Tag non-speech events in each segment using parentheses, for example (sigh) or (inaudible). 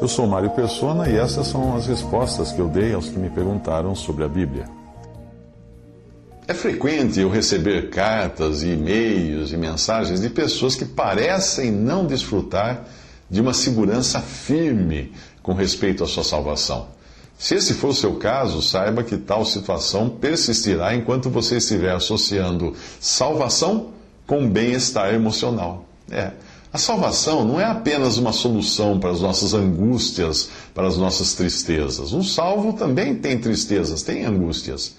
Eu sou Mário Persona e essas são as respostas que eu dei aos que me perguntaram sobre a Bíblia. É frequente eu receber cartas, e-mails e mensagens de pessoas que parecem não desfrutar de uma segurança firme com respeito à sua salvação. Se esse for o seu caso, saiba que tal situação persistirá enquanto você estiver associando salvação com bem-estar emocional. É. A salvação não é apenas uma solução para as nossas angústias, para as nossas tristezas. Um salvo também tem tristezas, tem angústias.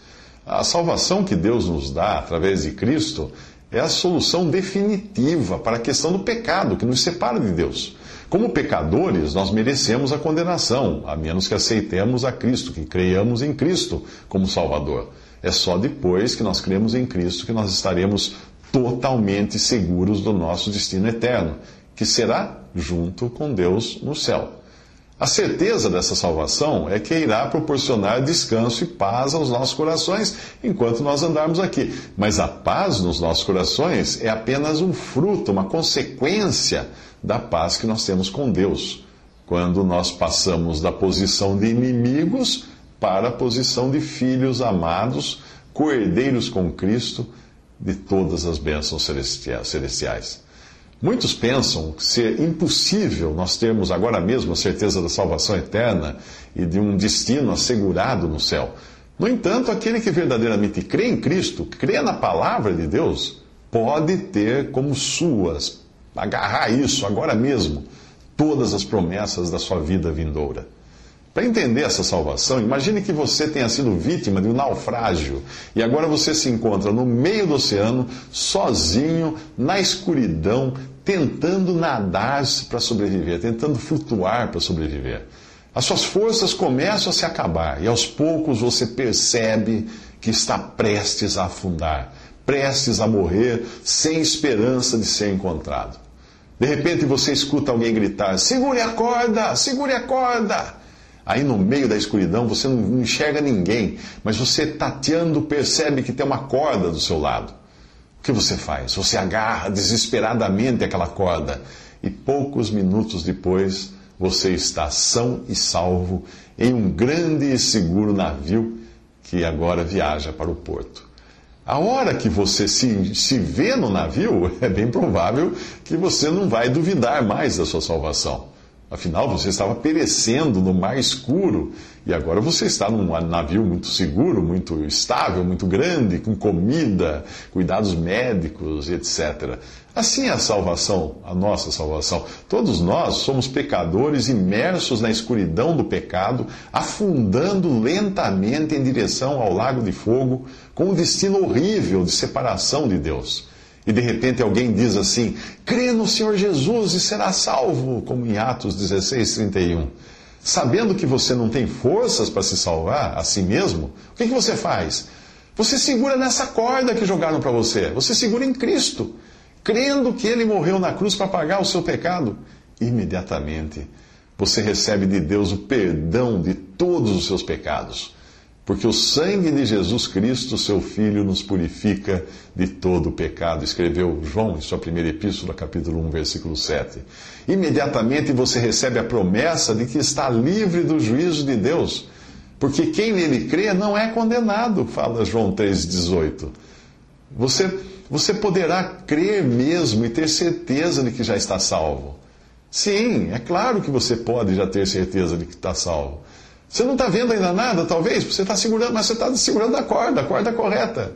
A salvação que Deus nos dá através de Cristo é a solução definitiva para a questão do pecado que nos separa de Deus. Como pecadores, nós merecemos a condenação, a menos que aceitemos a Cristo, que creiamos em Cristo como Salvador. É só depois que nós cremos em Cristo que nós estaremos totalmente seguros do nosso destino eterno, que será junto com Deus no céu. A certeza dessa salvação é que irá proporcionar descanso e paz aos nossos corações enquanto nós andarmos aqui. Mas a paz nos nossos corações é apenas um fruto, uma consequência da paz que nós temos com Deus, quando nós passamos da posição de inimigos para a posição de filhos amados, coerdeiros com Cristo de todas as bênçãos celestiais. Muitos pensam ser impossível nós termos agora mesmo a certeza da salvação eterna e de um destino assegurado no céu. No entanto, aquele que verdadeiramente crê em Cristo, crê na palavra de Deus, pode ter como suas, agarrar isso agora mesmo, todas as promessas da sua vida vindoura. Para entender essa salvação, imagine que você tenha sido vítima de um naufrágio e agora você se encontra no meio do oceano, sozinho, na escuridão, tentando nadar para sobreviver, tentando flutuar para sobreviver. As suas forças começam a se acabar e aos poucos você percebe que está prestes a afundar, prestes a morrer, sem esperança de ser encontrado. De repente você escuta alguém gritar: segure a corda, segure a corda. Aí no meio da escuridão você não enxerga ninguém, mas você tateando percebe que tem uma corda do seu lado. O que você faz? Você agarra desesperadamente aquela corda e poucos minutos depois você está são e salvo em um grande e seguro navio que agora viaja para o porto. A hora que você se, se vê no navio, (laughs) é bem provável que você não vai duvidar mais da sua salvação. Afinal, você estava perecendo no mar escuro e agora você está num navio muito seguro, muito estável, muito grande, com comida, cuidados médicos, etc. Assim é a salvação, a nossa salvação. Todos nós somos pecadores imersos na escuridão do pecado, afundando lentamente em direção ao lago de fogo, com um destino horrível de separação de Deus e de repente alguém diz assim: crê no Senhor Jesus e será salvo, como em Atos 16, 31. Sabendo que você não tem forças para se salvar a si mesmo, o que, que você faz? Você segura nessa corda que jogaram para você. Você segura em Cristo, crendo que Ele morreu na cruz para pagar o seu pecado. Imediatamente você recebe de Deus o perdão de todos os seus pecados porque o sangue de Jesus Cristo, seu Filho, nos purifica de todo o pecado, escreveu João em sua primeira epístola, capítulo 1, versículo 7. Imediatamente você recebe a promessa de que está livre do juízo de Deus, porque quem nele crê não é condenado, fala João 3,18. Você, você poderá crer mesmo e ter certeza de que já está salvo. Sim, é claro que você pode já ter certeza de que está salvo. Você não está vendo ainda nada, talvez, você está segurando, mas você está segurando a corda, a corda correta.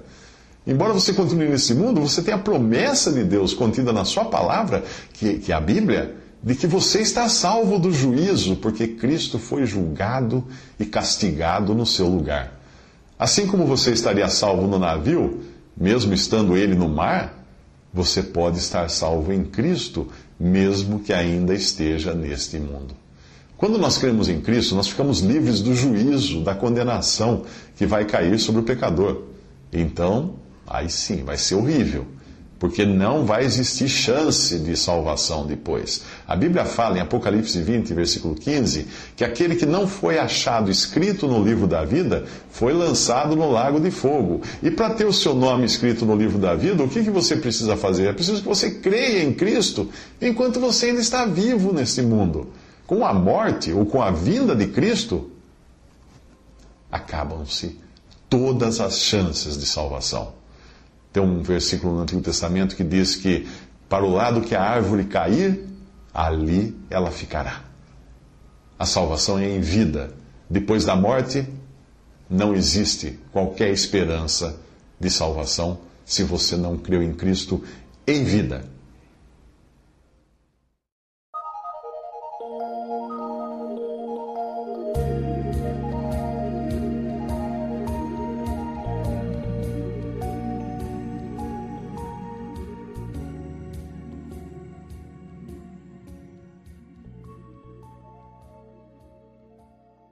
Embora você continue nesse mundo, você tem a promessa de Deus contida na sua palavra, que, que é a Bíblia, de que você está salvo do juízo, porque Cristo foi julgado e castigado no seu lugar. Assim como você estaria salvo no navio, mesmo estando ele no mar, você pode estar salvo em Cristo, mesmo que ainda esteja neste mundo. Quando nós cremos em Cristo, nós ficamos livres do juízo, da condenação que vai cair sobre o pecador. Então, aí sim, vai ser horrível, porque não vai existir chance de salvação depois. A Bíblia fala em Apocalipse 20, versículo 15, que aquele que não foi achado escrito no livro da vida foi lançado no lago de fogo. E para ter o seu nome escrito no livro da vida, o que, que você precisa fazer? É preciso que você creia em Cristo enquanto você ainda está vivo nesse mundo. Com a morte ou com a vinda de Cristo, acabam-se todas as chances de salvação. Tem um versículo no Antigo Testamento que diz que para o lado que a árvore cair, ali ela ficará. A salvação é em vida. Depois da morte, não existe qualquer esperança de salvação se você não creu em Cristo em vida.